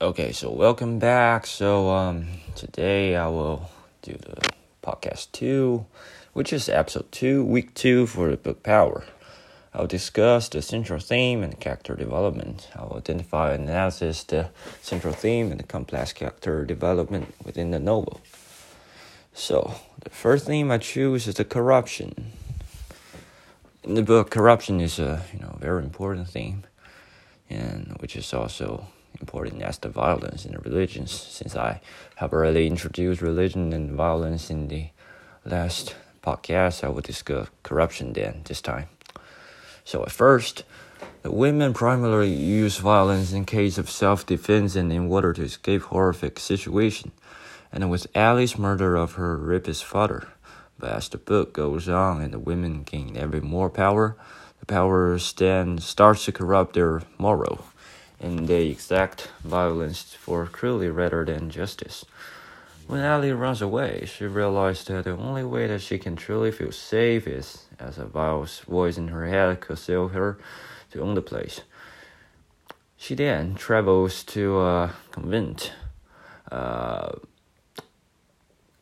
Okay, so welcome back. So um today I will do the podcast 2, which is episode 2, week 2 for the book Power. I'll discuss the central theme and character development. I'll identify and analyze the central theme and the complex character development within the novel. So, the first theme I choose is the corruption. In the book, corruption is a you know very important theme, and which is also important as the violence in the religions, since I have already introduced religion and violence in the last podcast. I will discuss corruption then this time. So at first, the women primarily use violence in case of self-defense and in order to escape horrific situation, and with Allie's murder of her rapist father. But as the book goes on and the women gain ever more power, the power then starts to corrupt their moral and they exact violence for cruelty rather than justice. When Allie runs away, she realizes that the only way that she can truly feel safe is as a vile voice in her head compels her to own the place. She then travels to a convent, uh,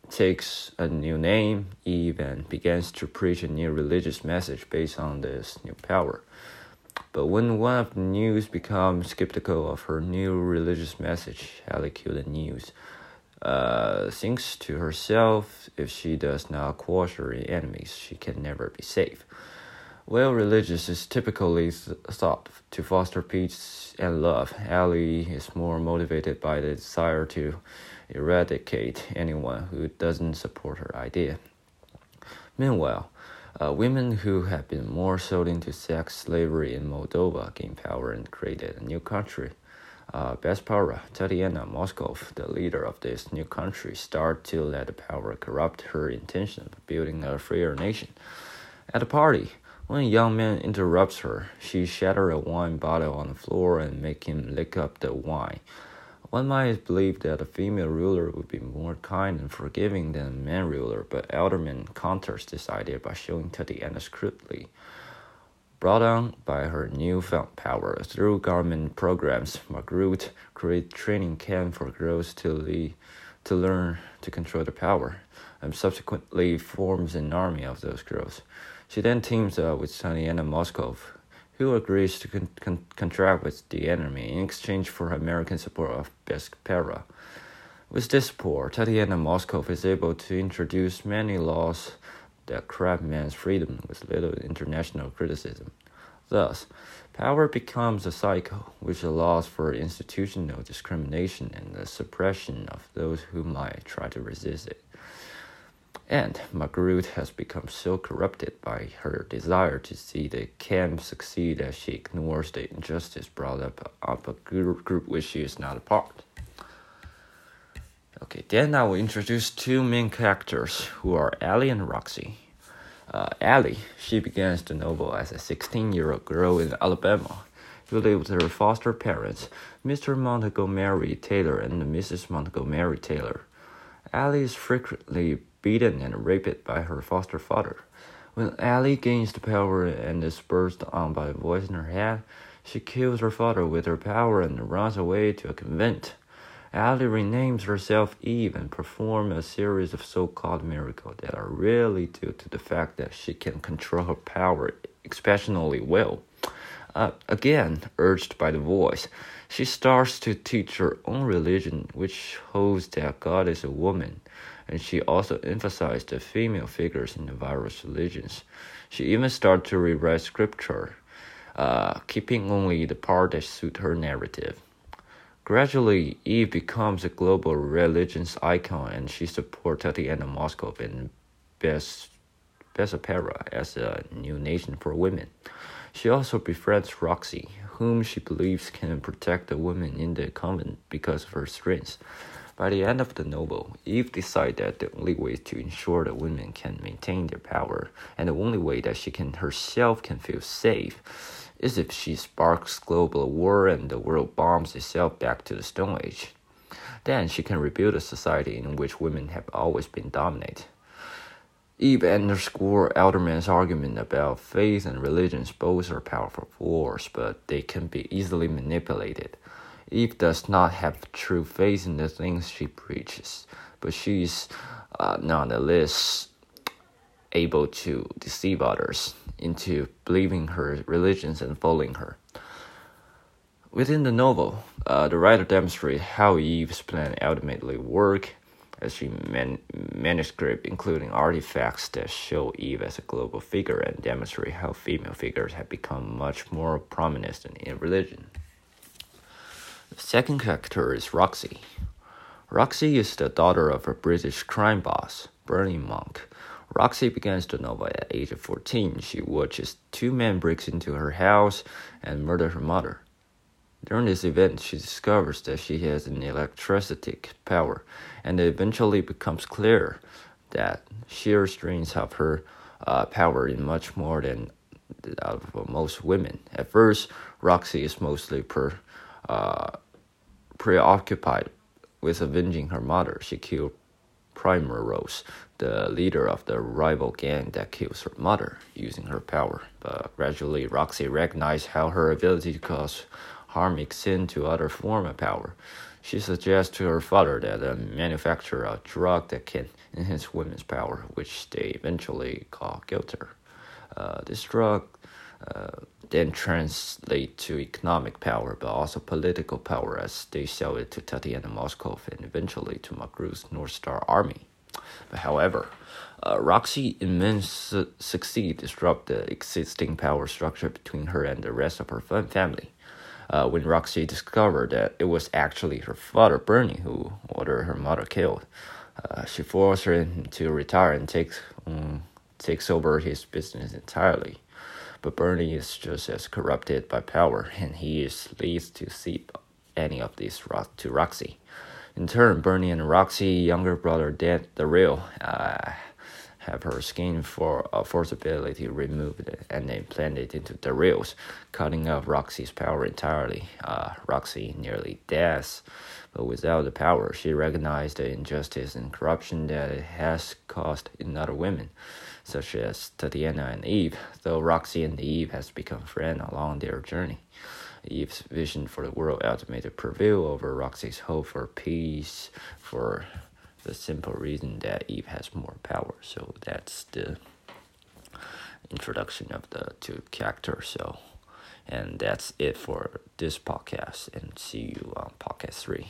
takes a new name, Eve, and begins to preach a new religious message based on this new power. But when one of the news becomes skeptical of her new religious message, Allie killed the news. Uh, thinks to herself, if she does not quash her enemies, she can never be safe. Well, religious is typically th- thought to foster peace and love. Allie is more motivated by the desire to eradicate anyone who doesn't support her idea. Meanwhile, uh, women who had been more sold into sex slavery in Moldova gained power and created a new country. Uh, Bessapara, Tatiana Moskov, the leader of this new country, started to let the power corrupt her intention of building a freer nation. At a party, when a young man interrupts her, she shatters a wine bottle on the floor and makes him lick up the wine. One might believe that a female ruler would be more kind and forgiving than a man ruler, but Alderman counters this idea by showing Tatiana crudely. Brought on by her newfound power through government programs, Margaret created training camp for girls to lead, to learn to control their power, and subsequently forms an army of those girls. She then teams up with Tatiana Moskov, agrees to con- con- contract with the enemy in exchange for American support of Bessapara. With this support, Tatiana Moskov is able to introduce many laws that crab man's freedom with little international criticism. Thus, power becomes a cycle which allows for institutional discrimination and the suppression of those who might try to resist it. And Margaret has become so corrupted by her desire to see the camp succeed that she ignores the injustice brought up of a group which she is not a part. Okay, then I will introduce two main characters who are Allie and Roxy. Uh, Allie, she begins the novel as a 16 year old girl in Alabama who lived with her foster parents, Mr. Montgomery Taylor and Mrs. Montgomery Taylor. Allie is frequently beaten and raped by her foster father. When Allie gains the power and is spurred on by a voice in her head, she kills her father with her power and runs away to a convent. Allie renames herself Eve and performs a series of so-called miracles that are really due to the fact that she can control her power exceptionally well. Uh, again, urged by the voice, she starts to teach her own religion, which holds that God is a woman, and she also emphasized the female figures in the various religions. She even started to rewrite scripture, uh, keeping only the part that suit her narrative. Gradually, Eve becomes a global religions icon, and she supports Tatiana Moskov and Bes- as a new nation for women. She also befriends Roxy, whom she believes can protect the women in the convent because of her strength. By the end of the novel, Eve decides that the only way to ensure that women can maintain their power, and the only way that she can herself can feel safe, is if she sparks global war and the world bombs itself back to the Stone Age. Then she can rebuild a society in which women have always been dominant. Eve underscore Alderman's argument about faith and religions both are powerful force, but they can be easily manipulated. Eve does not have true faith in the things she preaches, but she's uh, nonetheless able to deceive others into believing her religions and following her. Within the novel, uh, the writer demonstrates how Eve's plan ultimately worked as she man- manuscript including artifacts that show Eve as a global figure and demonstrate how female figures have become much more prominent in religion. The second character is Roxy. Roxy is the daughter of a British crime boss, Bernie Monke. Roxy begins the novel at age of 14. She watches two men break into her house and murder her mother. During this event, she discovers that she has an electricity power, and it eventually becomes clear that sheer strength of her uh, power is much more than that of most women. At first, Roxy is mostly per, uh, preoccupied with avenging her mother. She killed Primrose, the leader of the rival gang that kills her mother, using her power. But gradually, Roxy recognized how her ability to cause harm extend to other form of power. She suggests to her father that they manufacture a drug that can enhance women's power, which they eventually call Glitter. Uh, this drug uh, then translate to economic power, but also political power as they sell it to Tatiana Moskov and eventually to Margot's North Star Army. But however, uh, Roxy immensely succeed disrupt the existing power structure between her and the rest of her family uh, when Roxy discovered that it was actually her father, Bernie, who ordered her mother killed. Uh, she forced him to retire and takes um, takes over his business entirely. But Bernie is just as corrupted by power, and he is least to see any of this to Roxy. In turn, Bernie and Roxy's younger brother, Dan Darrell, uh, have her skin for uh, forcibility removed and implanted into Darrell's, cutting off Roxy's power entirely. Uh, Roxy nearly dies, but without the power, she recognized the injustice and corruption that it has caused in other women, such as Tatiana and Eve, though Roxy and Eve has become friends along their journey. Eve's vision for the world ultimately prevail over Roxy's hope for peace, for the simple reason that Eve has more power. So that's the introduction of the two characters. So, and that's it for this podcast. And see you on podcast three.